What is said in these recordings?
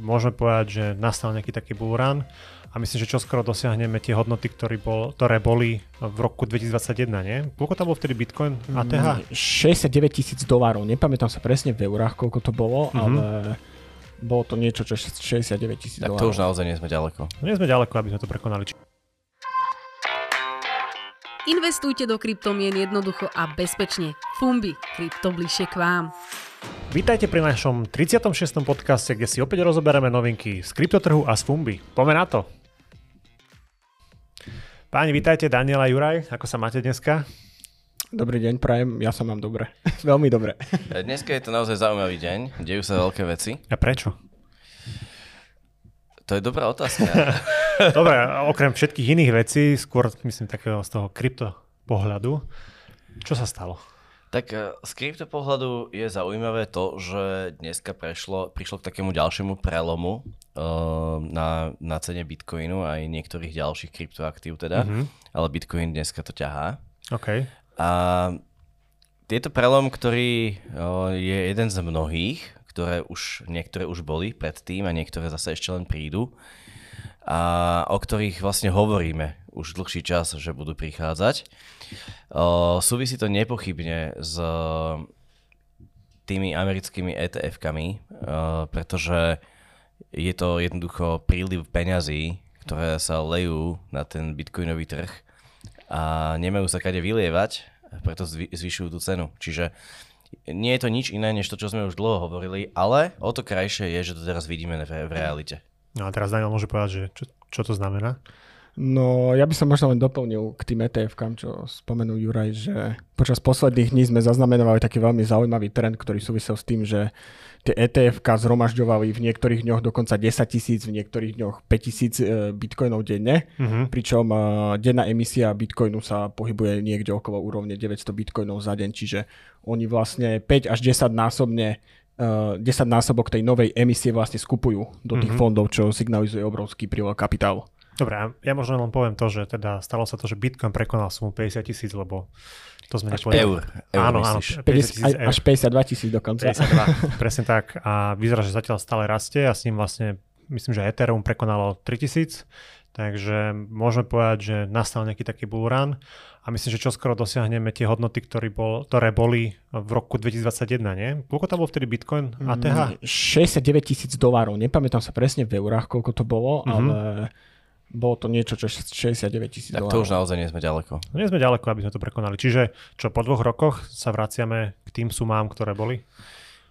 môžeme povedať, že nastal nejaký taký búran a myslím, že čoskoro dosiahneme tie hodnoty, ktoré, bol, ktoré boli v roku 2021, nie? Koľko tam bol vtedy Bitcoin ATH? 69 mm, tisíc dolárov, nepamätám sa presne v eurách, koľko to bolo, mm-hmm. ale bolo to niečo, čo 69 tisíc dolárov. Tak to už naozaj nie sme ďaleko. No nie sme ďaleko, aby sme to prekonali. Investujte do kryptomien jednoducho a bezpečne. Fumbi, krypto bližšie k vám. Vítajte pri našom 36. podcaste, kde si opäť rozoberieme novinky z kryptotrhu a z Fumbi. Poďme na to. Páni, vítajte, Daniela Juraj, ako sa máte dneska? Dobrý deň, prajem, ja sa mám dobre. Veľmi dobre. Dneska je to naozaj zaujímavý deň, dejú sa veľké veci. A prečo? To je dobrá otázka. dobre, okrem všetkých iných vecí, skôr myslím takého z toho krypto pohľadu, čo sa stalo? Tak e, z krypto pohľadu je zaujímavé to, že dneska prešlo, prišlo k takému ďalšiemu prelomu uh, na, na cene Bitcoinu aj niektorých ďalších kryptoaktív teda, mm-hmm. ale Bitcoin dneska to ťahá. OK. A je to prelom, ktorý uh, je jeden z mnohých, ktoré už, niektoré už boli predtým a niektoré zase ešte len prídu a o ktorých vlastne hovoríme už dlhší čas, že budú prichádzať. Uh, súvisí to nepochybne s tými americkými ETF-kami, uh, pretože je to jednoducho príliv peňazí, ktoré sa lejú na ten bitcoinový trh a nemajú sa kade vylievať, preto zvyšujú tú cenu. Čiže nie je to nič iné, než to, čo sme už dlho hovorili, ale o to krajšie je, že to teraz vidíme v, v realite. No a teraz Daniel môže povedať, že čo, čo to znamená? No, ja by som možno len doplnil k tým ETF-kám, čo spomenul Juraj, že počas posledných dní sme zaznamenovali taký veľmi zaujímavý trend, ktorý súvisel s tým, že tie etf zhromažďovali v niektorých dňoch dokonca 10 tisíc, v niektorých dňoch 5 tisíc e, bitcoinov denne, uh-huh. pričom e, denná emisia bitcoinu sa pohybuje niekde okolo úrovne 900 bitcoinov za deň, čiže oni vlastne 5 až 10 násobne 10 e, násobok tej novej emisie vlastne skupujú do tých uh-huh. fondov, čo signalizuje obrovský prílev kapitálu. Dobre, ja možno len poviem to, že teda stalo sa to, že Bitcoin prekonal sumu 50 tisíc, lebo to sme až Eur, eur áno, áno, 50 tisíc eur. Až 52 tisíc dokonca. 52, presne tak. A vyzerá, že zatiaľ stále rastie a s ním vlastne, myslím, že Ethereum prekonalo 3000, takže môžeme povedať, že nastal nejaký taký bull run a myslím, že čoskoro dosiahneme tie hodnoty, ktoré, bol, ktoré boli v roku 2021, nie? Koľko tam bol vtedy Bitcoin ATH? 69 tisíc dolárov, nepamätám sa presne v eurách, koľko to bolo, mm-hmm. ale bolo to niečo, čo 69 tisíc Tak to už naozaj nie sme ďaleko. No nie sme ďaleko, aby sme to prekonali. Čiže čo, po dvoch rokoch sa vraciame k tým sumám, ktoré boli?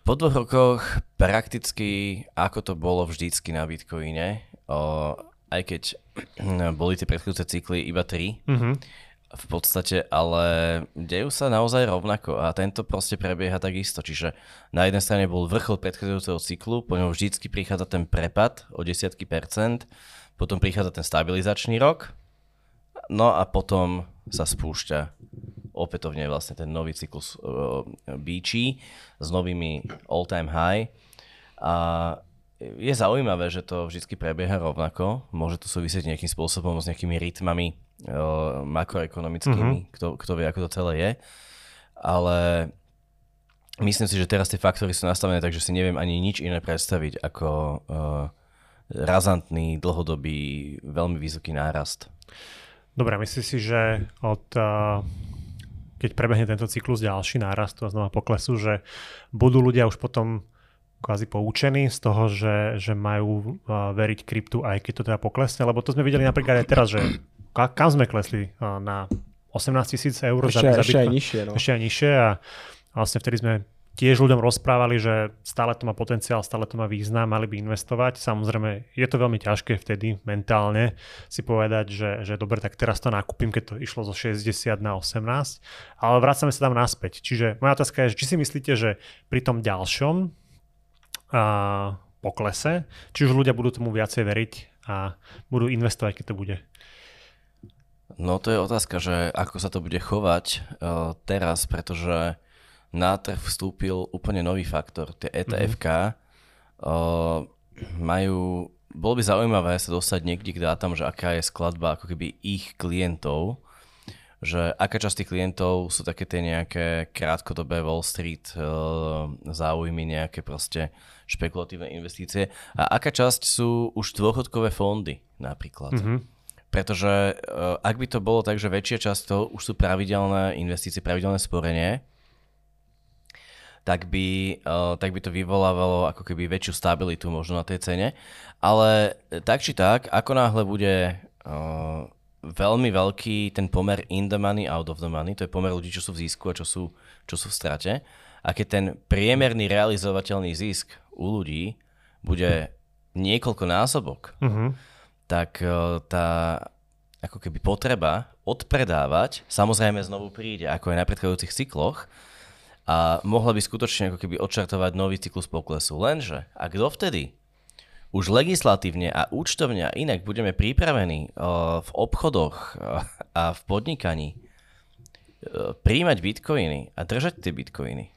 Po dvoch rokoch prakticky, ako to bolo vždycky na Bitcoine, o, aj keď boli tie predchádzajúce cykly iba tri, mm-hmm. v podstate, ale dejú sa naozaj rovnako a tento proste prebieha takisto. Čiže na jednej strane bol vrchol predchádzajúceho cyklu, po ňom vždycky prichádza ten prepad o desiatky percent, potom prichádza ten stabilizačný rok, no a potom sa spúšťa opätovne vlastne ten nový cyklus uh, bíčí s novými all-time high. A je zaujímavé, že to vždy prebieha rovnako. Môže to súvisieť nejakým spôsobom s nejakými rytmami uh, makroekonomickými, mm-hmm. kto, kto vie, ako to celé je. Ale myslím si, že teraz tie faktory sú nastavené tak, že si neviem ani nič iné predstaviť ako uh, razantný, dlhodobý, veľmi vysoký nárast. Dobre, myslíš si, že od, keď prebehne tento cyklus ďalší nárastu a znova poklesu, že budú ľudia už potom kvázi poučení z toho, že, že majú veriť kryptu, aj keď to teda poklesne, lebo to sme videli napríklad aj teraz, že kam sme klesli na 18 tisíc eur ešte, za, za ešte aj nižšie. No. Ešte aj nižšie a vlastne vtedy sme tiež ľuďom rozprávali, že stále to má potenciál, stále to má význam, mali by investovať. Samozrejme, je to veľmi ťažké vtedy mentálne si povedať, že, že dobre, tak teraz to nakúpim, keď to išlo zo 60 na 18, ale vracame sa tam naspäť. Čiže moja otázka je, či si myslíte, že pri tom ďalšom a, poklese, či už ľudia budú tomu viacej veriť a budú investovať, keď to bude? No to je otázka, že ako sa to bude chovať uh, teraz, pretože na trh vstúpil úplne nový faktor. Tie ETF-ka mm-hmm. uh, majú, bolo by zaujímavé sa dostať niekde k dátam, že aká je skladba ako keby ich klientov, že aká časť tých klientov sú také tie nejaké krátkodobé Wall Street uh, záujmy, nejaké proste špekulatívne investície a aká časť sú už dôchodkové fondy napríklad. Mm-hmm. Pretože uh, ak by to bolo tak, že väčšia časť toho už sú pravidelné investície, pravidelné sporenie, tak by, uh, tak by to vyvolávalo ako keby väčšiu stabilitu možno na tej cene. Ale tak či tak, ako náhle bude uh, veľmi veľký ten pomer in the money, out of the money, to je pomer ľudí, čo sú v zisku a čo sú, čo sú v strate. A keď ten priemerný realizovateľný zisk u ľudí bude niekoľko násobok, uh-huh. tak tá ako keby potreba odpredávať samozrejme znovu príde, ako aj na predchádzajúcich cykloch a mohla by skutočne ako keby odčartovať nový cyklus poklesu. Lenže ak dovtedy už legislatívne a účtovne a inak budeme pripravení uh, v obchodoch uh, a v podnikaní uh, príjmať bitcoiny a držať tie bitcoiny,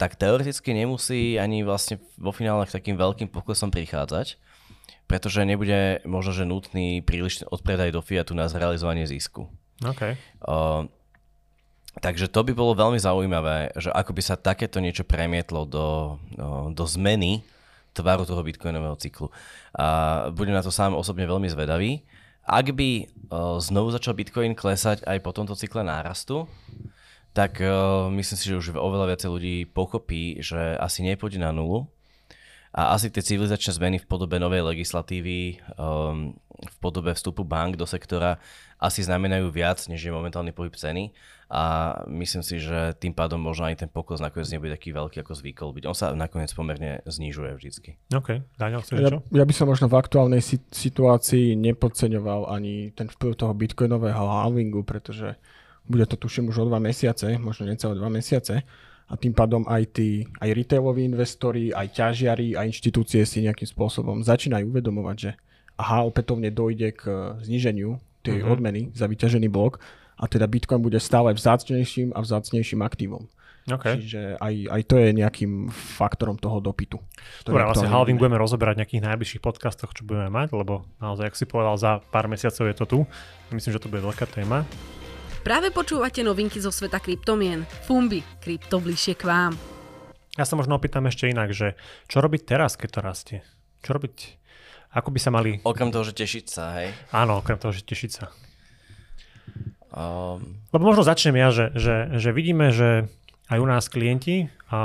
tak teoreticky nemusí ani vlastne vo finále takým veľkým poklesom prichádzať, pretože nebude možno, že nutný príliš odpredaj do Fiatu na zrealizovanie zisku. Okay. Takže to by bolo veľmi zaujímavé, že ako by sa takéto niečo premietlo do, do zmeny tvaru toho bitcoinového cyklu. A budem na to sám osobne veľmi zvedavý. Ak by znovu začal bitcoin klesať aj po tomto cykle nárastu, tak myslím si, že už oveľa viacej ľudí pochopí, že asi nepôjde na nulu a asi tie civilizačné zmeny v podobe novej legislatívy, v podobe vstupu bank do sektora asi znamenajú viac, než je momentálny pohyb ceny a myslím si, že tým pádom možno aj ten pokles nakoniec nebude taký veľký, ako zvykol byť. On sa nakoniec pomerne znižuje vždycky. OK. Daniel, chceš ja, ja by som možno v aktuálnej situácii nepodceňoval ani ten vplyv toho bitcoinového halvingu, pretože bude to tuším už o dva mesiace, možno necelé dva mesiace a tým pádom aj tí, aj retailoví investori, aj ťažiari a inštitúcie si nejakým spôsobom začínajú uvedomovať, že aha, opätovne dojde k zniženiu tej uh-huh. odmeny za vyťažený blok a teda Bitcoin bude stále vzácnejším a vzácnejším aktívom. Okay. Čiže aj, aj to je nejakým faktorom toho dopytu. Dobre, si halving budeme rozoberať v nejakých najbližších podcastoch, čo budeme mať, lebo naozaj, ak si povedal, za pár mesiacov je to tu. Myslím, že to bude veľká téma. Práve počúvate novinky zo sveta kryptomien. Fumbi, krypto bližšie k vám. Ja sa možno opýtam ešte inak, že čo robiť teraz, keď to rastie? Čo robiť? Ako by sa mali... Okrem toho, že tešiť sa, hej? Áno, okrem toho, že tešiť sa. Um... Lebo možno začnem ja, že, že, že vidíme, že aj u nás klienti, a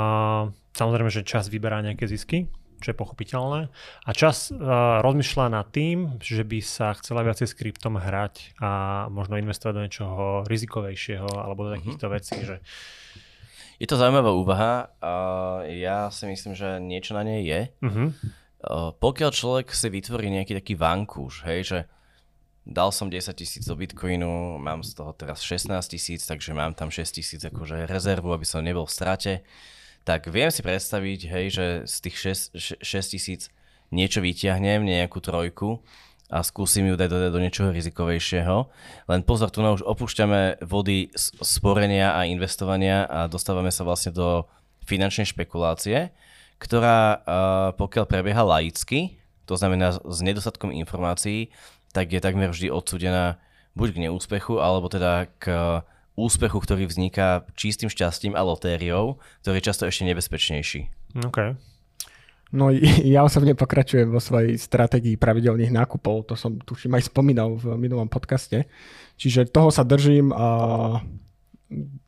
samozrejme, že čas vyberá nejaké zisky, čo je pochopiteľné. A čas uh, rozmýšľa nad tým, že by sa chcela viacej s kryptom hrať a možno investovať do niečoho rizikovejšieho alebo do takýchto mm-hmm. vecí, že je to zaujímavá úvaha. Uh, ja si myslím, že niečo na nej je. Uh, pokiaľ človek si vytvorí nejaký taký vankúš, hej, že dal som 10 tisíc do Bitcoinu, mám z toho teraz 16 tisíc, takže mám tam 6 tisíc akože rezervu, aby som nebol v strate tak viem si predstaviť, hej, že z tých 6, 6 tisíc niečo vyťahnem, nejakú trojku a skúsim ju dať do, do niečoho rizikovejšieho. Len pozor, tu už opúšťame vody sporenia a investovania a dostávame sa vlastne do finančnej špekulácie, ktorá pokiaľ prebieha laicky, to znamená s nedostatkom informácií, tak je takmer vždy odsudená buď k neúspechu, alebo teda k úspechu, ktorý vzniká čistým šťastím a lotériou, ktorý je často ešte nebezpečnejší. OK. No ja osobne pokračujem vo svojej stratégii pravidelných nákupov, to som tuším aj spomínal v minulom podcaste. Čiže toho sa držím a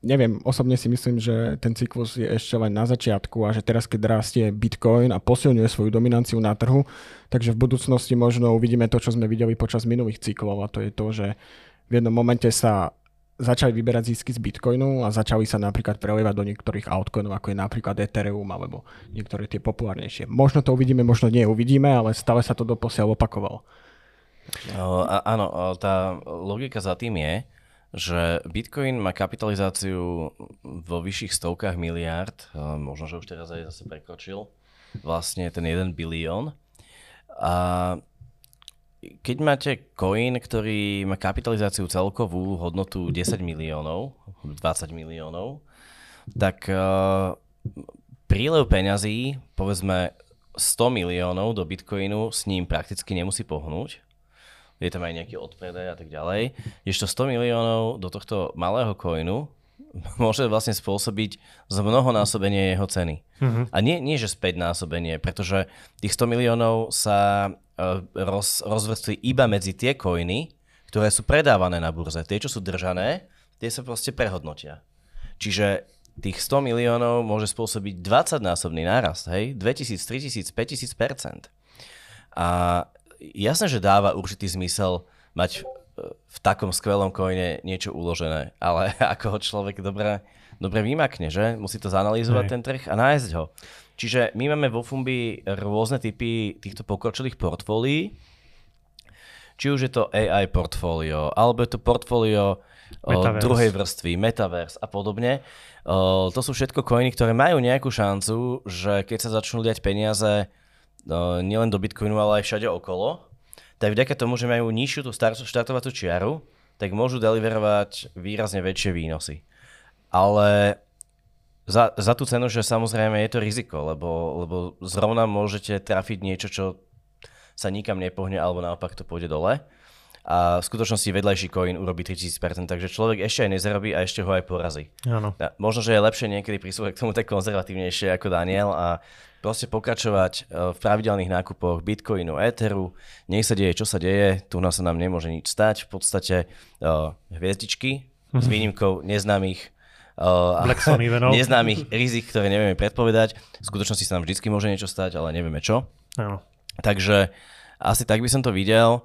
neviem, osobne si myslím, že ten cyklus je ešte len na začiatku a že teraz, keď rastie Bitcoin a posilňuje svoju dominanciu na trhu, takže v budúcnosti možno uvidíme to, čo sme videli počas minulých cyklov a to je to, že v jednom momente sa začali vyberať zisky z Bitcoinu a začali sa napríklad prelievať do niektorých altcoinov, ako je napríklad Ethereum alebo niektoré tie populárnejšie. Možno to uvidíme, možno nie uvidíme, ale stále sa to doposiaľ opakovalo. A, áno, tá logika za tým je, že Bitcoin má kapitalizáciu vo vyšších stovkách miliárd, možno, že už teraz aj zase prekročil vlastne ten 1 bilión. A keď máte coin, ktorý má kapitalizáciu celkovú hodnotu 10 miliónov, 20 miliónov, tak uh, prílev peňazí, povedzme 100 miliónov do Bitcoinu, s ním prakticky nemusí pohnúť. Je tam aj nejaký odpredaj a tak ďalej. Ešte 100 miliónov do tohto malého coinu môže vlastne spôsobiť zmnohonásobenie jeho ceny. Uh-huh. A nie, nie, že späť násobenie, pretože tých 100 miliónov sa uh, roz, rozvrství iba medzi tie coiny, ktoré sú predávané na burze. Tie, čo sú držané, tie sa proste prehodnotia. Čiže tých 100 miliónov môže spôsobiť 20-násobný nárast, hej? 2000, 3000, 5000 A jasné, že dáva určitý zmysel mať v takom skvelom coine niečo uložené, ale ako ho človek dobre, dobre vymakne, že? Musí to zanalýzovať Hej. ten trh a nájsť ho. Čiže my máme vo Fumbi rôzne typy týchto pokročilých portfólií, či už je to AI portfólio, alebo je to portfólio druhej vrstvy, metaverse a podobne. O, to sú všetko coiny, ktoré majú nejakú šancu, že keď sa začnú liať peniaze nielen do Bitcoinu, ale aj všade okolo, tak vďaka tomu, že majú nižšiu tú štartovaciu čiaru, tak môžu deliverovať výrazne väčšie výnosy. Ale za, za tú cenu, že samozrejme je to riziko, lebo, lebo zrovna môžete trafiť niečo, čo sa nikam nepohne, alebo naopak to pôjde dole. A v skutočnosti vedľajší coin urobí 3000%, takže človek ešte aj nezarobí a ešte ho aj porazí. Áno. Možno, že je lepšie niekedy prísúvať k tomu tak konzervatívnejšie ako Daniel a proste pokračovať e, v pravidelných nákupoch Bitcoinu, Etheru, nech sa deje, čo sa deje, tu sa nám nemôže nič stať, v podstate uh, hviezdičky s mhm. výnimkou neznámych uh, neznámych rizik, ktoré nevieme predpovedať. V skutočnosti sa nám vždy môže niečo stať, ale nevieme čo. Áno. Takže asi tak by som to videl.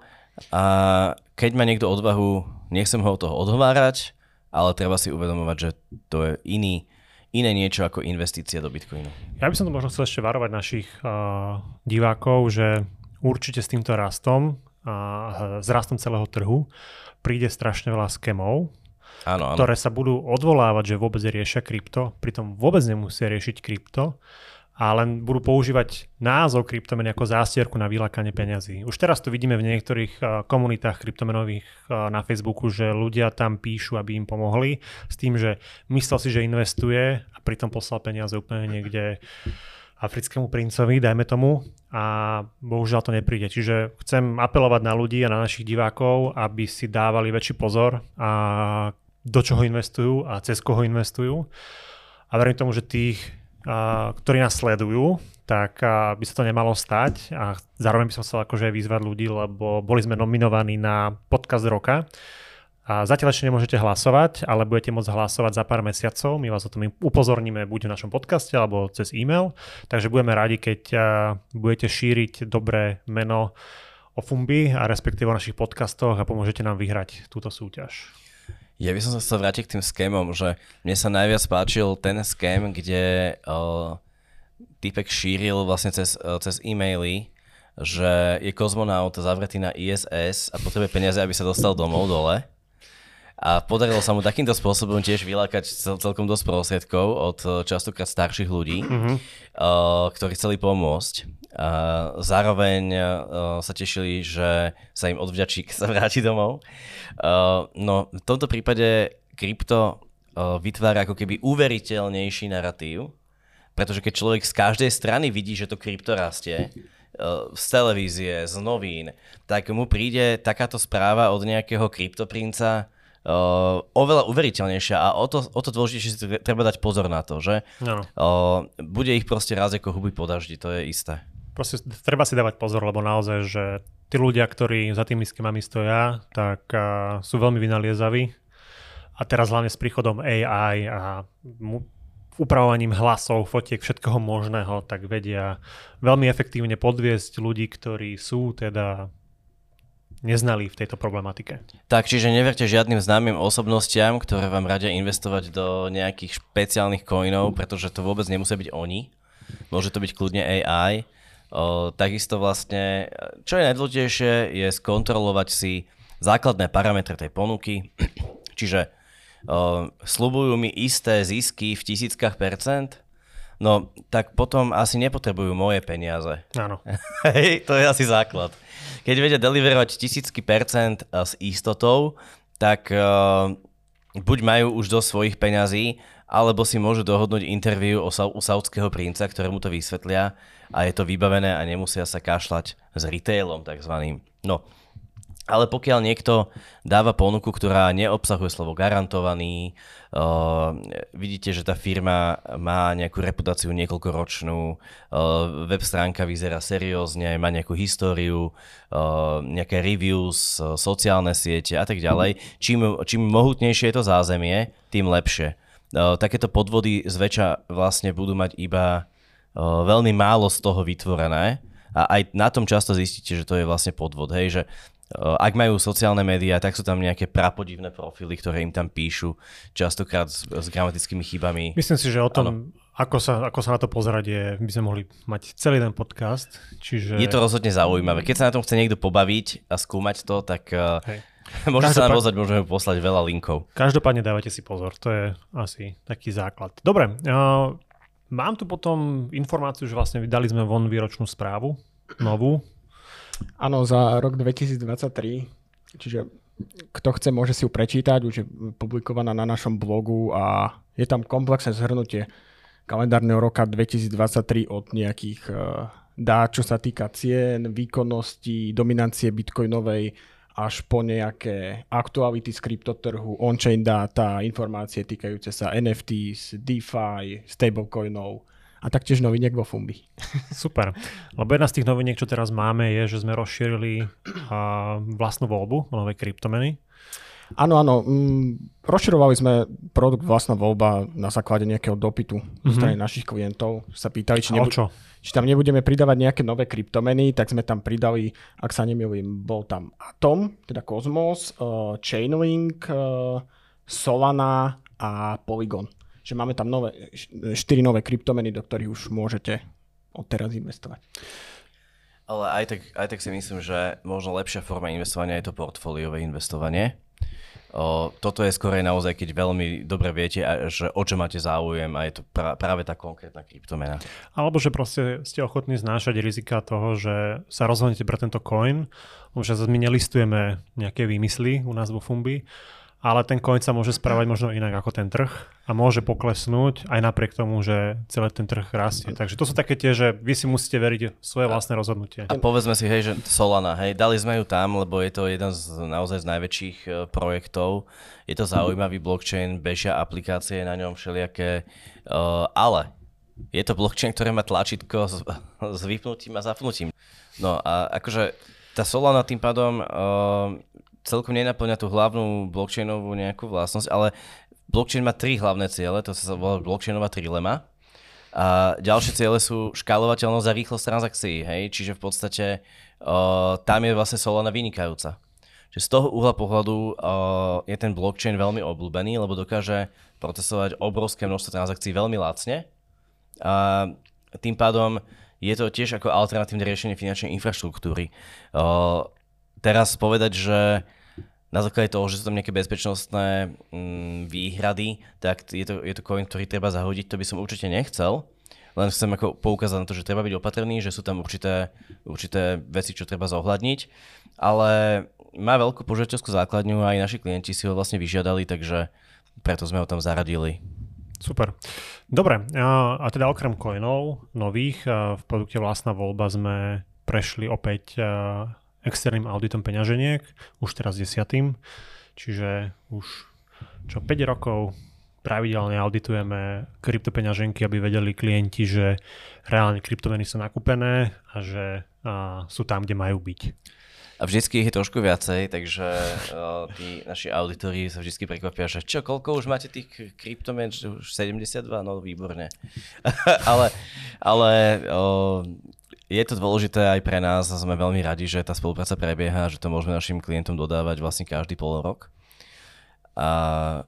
A keď má niekto odvahu, nechcem ho od toho odhovárať, ale treba si uvedomovať, že to je iný, iné niečo ako investícia do Bitcoinu. Ja by som to možno chcel ešte varovať našich uh, divákov, že určite s týmto rastom a s rastom celého trhu príde strašne veľa skemov, áno, áno. ktoré sa budú odvolávať, že vôbec riešia krypto, pritom vôbec nemusia riešiť krypto a len budú používať názov kryptomeny ako zástierku na vylákanie peňazí. Už teraz to vidíme v niektorých komunitách kryptomenových na Facebooku, že ľudia tam píšu, aby im pomohli s tým, že myslel si, že investuje a pritom poslal peniaze úplne niekde africkému princovi, dajme tomu, a bohužiaľ to nepríde. Čiže chcem apelovať na ľudí a na našich divákov, aby si dávali väčší pozor a do čoho investujú a cez koho investujú. A verím tomu, že tých ktorí nás sledujú, tak by sa to nemalo stať a zároveň by som chcel akože vyzvať ľudí, lebo boli sme nominovaní na podcast roka. A zatiaľ ešte nemôžete hlasovať, ale budete môcť hlasovať za pár mesiacov. My vás o tom upozorníme buď v našom podcaste alebo cez e-mail. Takže budeme radi, keď budete šíriť dobré meno o Fumbi a respektíve o našich podcastoch a pomôžete nám vyhrať túto súťaž. Ja by som sa chcel vrátiť k tým skémom, že mne sa najviac páčil ten ském, kde uh, typek šíril vlastne cez, uh, cez e-maily, že je kozmonaut zavretý na ISS a potrebuje peniaze, aby sa dostal domov dole. A podarilo sa mu takýmto spôsobom tiež vylákať cel, celkom dosť prostriedkov od častokrát starších ľudí, mm-hmm. uh, ktorí chceli pomôcť. A zároveň uh, sa tešili, že sa im odvďačí, keď sa vráti domov. Uh, no v tomto prípade krypto uh, vytvára ako keby uveriteľnejší narratív, pretože keď človek z každej strany vidí, že to krypto rastie, z televízie, z novín, tak mu príde takáto správa od nejakého kryptoprinca uh, oveľa uveriteľnejšia a o to, o to dôležitejšie si treba dať pozor na to, že no. uh, bude ich proste raz ako huby po daždi, to je isté proste treba si dávať pozor, lebo naozaj, že tí ľudia, ktorí za tými skemami stoja, tak uh, sú veľmi vynaliezaví. A teraz hlavne s príchodom AI a mu, upravovaním hlasov, fotiek, všetkého možného, tak vedia veľmi efektívne podviesť ľudí, ktorí sú teda neznali v tejto problematike. Tak, čiže neverte žiadnym známym osobnostiam, ktoré vám radia investovať do nejakých špeciálnych coinov, pretože to vôbec nemusia byť oni. Môže to byť kľudne AI. O, takisto vlastne, čo je najdôležitejšie, je skontrolovať si základné parametre tej ponuky, čiže o, slubujú mi isté zisky v tisíckach percent, no tak potom asi nepotrebujú moje peniaze. Áno. To je asi základ. Keď vedia deliverovať tisícky percent s istotou, tak uh, buď majú už do svojich peňazí, alebo si môžu dohodnúť interviu o, u saudského princa, ktorému to vysvetlia a je to vybavené a nemusia sa kašľať s retailom takzvaným. No, Ale pokiaľ niekto dáva ponuku, ktorá neobsahuje slovo garantovaný, uh, vidíte, že tá firma má nejakú reputáciu niekoľkoročnú, uh, web stránka vyzerá seriózne, má nejakú históriu, uh, nejaké reviews, uh, sociálne siete a tak ďalej. Čím, čím mohutnejšie je to zázemie, tým lepšie. Uh, takéto podvody zväčša vlastne budú mať iba uh, veľmi málo z toho vytvorené a aj na tom často zistíte, že to je vlastne podvod, hej, že ak majú sociálne médiá, tak sú tam nejaké prapodivné profily, ktoré im tam píšu, častokrát s, s gramatickými chybami. Myslím si, že o tom, ako sa, ako sa na to pozerať, je, by sme mohli mať celý ten podcast. Čiže... Je to rozhodne zaujímavé. Keď sa na tom chce niekto pobaviť a skúmať to, tak Hej. môže sa nám ozvať, môžeme poslať veľa linkov. Každopádne dávajte si pozor, to je asi taký základ. Dobre, uh, mám tu potom informáciu, že vlastne vydali sme von výročnú správu, novú, Áno, za rok 2023, čiže kto chce, môže si ju prečítať, už je publikovaná na našom blogu a je tam komplexné zhrnutie kalendárneho roka 2023 od nejakých uh, dát, čo sa týka cien, výkonnosti, dominancie bitcoinovej až po nejaké aktuality z kryptotrhu, on-chain dáta, informácie týkajúce sa NFTs, DeFi, stablecoinov, a taktiež noviniek vo Fumbi. Super. Lebo jedna z tých noviniek, čo teraz máme, je, že sme rozšírili vlastnú voľbu nové kryptomeny. Áno, áno. Mm, rozširovali sme produkt vlastná voľba na základe nejakého dopytu mm-hmm. strany našich klientov. Sa pýtali, či, nebu- čo? či tam nebudeme pridávať nejaké nové kryptomeny, tak sme tam pridali, ak sa nemýlim, bol tam Atom, teda Cosmos, uh, Chainlink, uh, Solana a Polygon že máme tam nové, 4 nové kryptomeny, do ktorých už môžete odteraz investovať. Ale aj tak, aj tak si myslím, že možno lepšia forma investovania je to portfóliové investovanie. O, toto je skôr naozaj, keď veľmi dobre viete, že o čo máte záujem a je to pra, práve tá konkrétna kryptomena. Alebo že proste ste ochotní znášať rizika toho, že sa rozhodnete pre tento coin, že my nelistujeme nejaké výmysly u nás vo Fumbi, ale ten coin sa môže správať možno inak ako ten trh a môže poklesnúť aj napriek tomu, že celý ten trh rastie. Takže to sú také tie, že vy si musíte veriť v svoje vlastné rozhodnutie. A povedzme si, hej, že Solana, hej, dali sme ju tam, lebo je to jeden z naozaj z najväčších uh, projektov. Je to zaujímavý blockchain, bežia aplikácie na ňom všelijaké, uh, ale je to blockchain, ktorý má tlačítko s, s vypnutím a zapnutím. No a akože tá Solana tým pádom uh, celkom nenaplňa tú hlavnú blockchainovú nejakú vlastnosť, ale blockchain má tri hlavné ciele, to sa volá blockchainová trilema. A ďalšie ciele sú škálovateľnosť a rýchlosť transakcií, hej? čiže v podstate uh, tam je vlastne Solana vynikajúca. Čiže z toho uhla pohľadu uh, je ten blockchain veľmi obľúbený, lebo dokáže procesovať obrovské množstvo transakcií veľmi lacne. A tým pádom je to tiež ako alternatívne riešenie finančnej infraštruktúry. Uh, teraz povedať, že na základe toho, že sú tam nejaké bezpečnostné mm, výhrady, tak je to, je to coin, ktorý treba zahodiť, to by som určite nechcel. Len chcem ako poukázať na to, že treba byť opatrný, že sú tam určité, určité veci, čo treba zohľadniť. Ale má veľkú požiadateľskú základňu a aj naši klienti si ho vlastne vyžiadali, takže preto sme ho tam zaradili. Super. Dobre, a teda okrem coinov nových v produkte vlastná voľba sme prešli opäť externým auditom peňaženiek, už teraz desiatým, čiže už čo 5 rokov pravidelne auditujeme kryptopeňaženky, aby vedeli klienti, že reálne kryptomeny sú nakúpené a že a, sú tam, kde majú byť. A vždycky ich je trošku viacej, takže uh, tí naši auditori sa vždycky prekvapia, že čo, koľko už máte tých kryptomien, už 72, no výborne. ale ale je to dôležité aj pre nás a sme veľmi radi, že tá spolupráca prebieha, že to môžeme našim klientom dodávať vlastne každý pol rok. A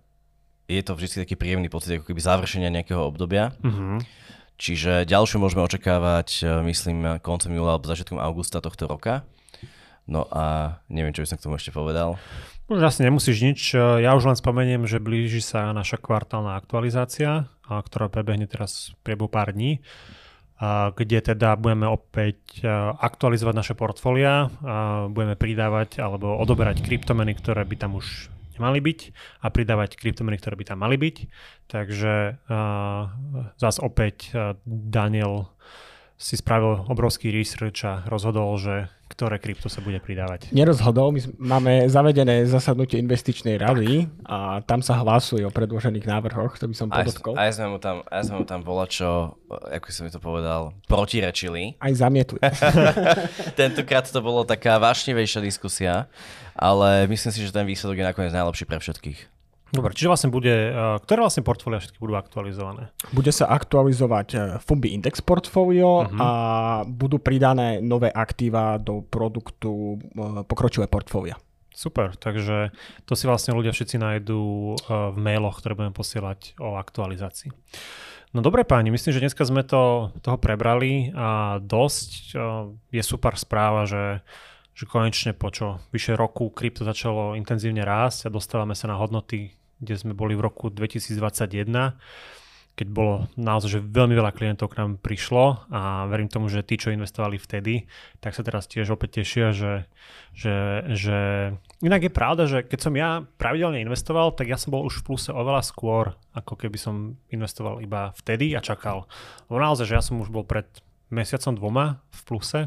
je to vždy taký príjemný pocit, ako keby završenia nejakého obdobia. Mm-hmm. Čiže ďalšiu môžeme očakávať, e, myslím, koncom júla alebo začiatkom augusta tohto roka. No a neviem, čo by som k tomu ešte povedal. Už asi nemusíš nič. E, ja už len spomeniem, že blíži sa naša kvartálna aktualizácia, ktorá prebehne teraz v priebehu pár dní kde teda budeme opäť aktualizovať naše portfólia, budeme pridávať alebo odoberať kryptomeny, ktoré by tam už nemali byť a pridávať kryptomeny, ktoré by tam mali byť. Takže zás opäť Daniel si spravil obrovský research a rozhodol, že ktoré krypto sa bude pridávať? Nerozhodol, my máme zavedené zasadnutie investičnej rady a tam sa hlasuje o predložených návrhoch, to by som podotkol. Aj, aj sme mu tam, aj sme mu tam bola, čo, ako som mi to povedal, protirečili. Aj zamietli. Tentokrát to bolo taká vášnivejšia diskusia, ale myslím si, že ten výsledok je nakoniec najlepší pre všetkých. Dobre, čiže vlastne bude, uh, ktoré vlastne portfólia všetky budú aktualizované? Bude sa aktualizovať uh, Fumbi Index portfólio uh-huh. a budú pridané nové aktíva do produktu uh, pokročilé portfólia. Super, takže to si vlastne ľudia všetci nájdú v mailoch, ktoré budeme posielať o aktualizácii. No dobre páni, myslím, že dneska sme to, toho prebrali a dosť. Je super správa, že že konečne po čo vyše roku krypto začalo intenzívne rásť a dostávame sa na hodnoty, kde sme boli v roku 2021, keď bolo naozaj že veľmi veľa klientov k nám prišlo a verím tomu, že tí, čo investovali vtedy, tak sa teraz tiež opäť tešia, že, že, že... Inak je pravda, že keď som ja pravidelne investoval, tak ja som bol už v pluse oveľa skôr, ako keby som investoval iba vtedy a čakal. Lebo naozaj, že ja som už bol pred mesiacom dvoma v pluse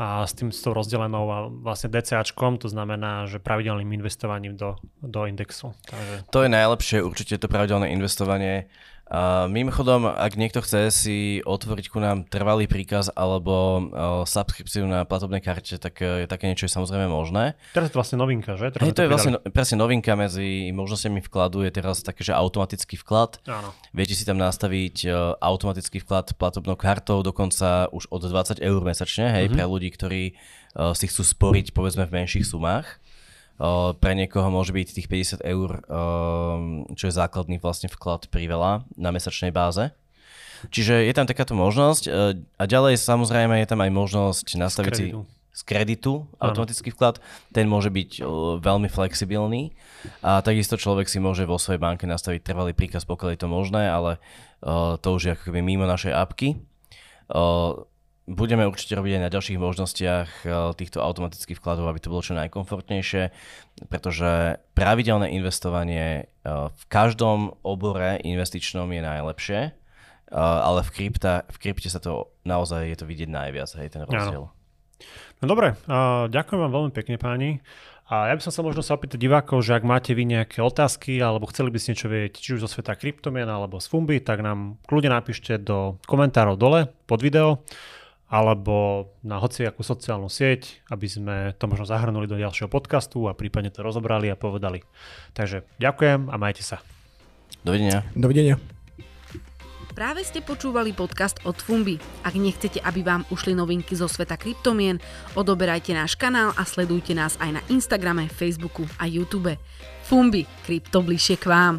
a s tým s tou rozdelenou a vlastne DCAčkom, to znamená, že pravidelným investovaním do, do indexu. Takže... To je najlepšie, určite to pravidelné investovanie Uh, mimochodom, ak niekto chce si otvoriť ku nám trvalý príkaz alebo uh, subskripciu na platobnej karte, tak uh, také niečo je samozrejme možné. Teraz je to vlastne novinka, že? Teraz to, to je vlastne no, presne novinka medzi možnosťami vkladu je teraz také, že automatický vklad. Áno. Viete si tam nastaviť uh, automatický vklad platobnou kartou, dokonca už od 20 eur mesačne, hej, mm-hmm. pre ľudí, ktorí uh, si chcú sporiť povedzme v menších sumách pre niekoho môže byť tých 50 eur, čo je základný vlastne vklad priveľa na mesačnej báze. Čiže je tam takáto možnosť a ďalej samozrejme je tam aj možnosť nastaviť si z kreditu automatický vklad. Ten môže byť veľmi flexibilný a takisto človek si môže vo svojej banke nastaviť trvalý príkaz, pokiaľ je to možné, ale to už je ako keby mimo našej apky budeme určite robiť aj na ďalších možnostiach eh, týchto automatických vkladov, aby to bolo čo najkomfortnejšie, pretože pravidelné investovanie eh, v každom obore investičnom je najlepšie, eh, ale v, krypta, v krypte sa to naozaj je to vidieť najviac, hej, ten rozdiel. No dobre, ďakujem vám veľmi pekne páni. A ja by som sa možno sa opýtať divákov, že ak máte vy nejaké otázky alebo chceli by ste niečo vedieť, či už zo sveta kryptomien alebo z Fumby, tak nám kľudne napíšte do komentárov dole pod video alebo na hociakú sociálnu sieť, aby sme to možno zahrnuli do ďalšieho podcastu a prípadne to rozobrali a povedali. Takže ďakujem a majte sa. Dovidenia. Dovidenia. Práve ste počúvali podcast od Fumbi. Ak nechcete, aby vám ušli novinky zo sveta kryptomien, odoberajte náš kanál a sledujte nás aj na Instagrame, Facebooku a YouTube. Fumbi, krypto bližšie k vám.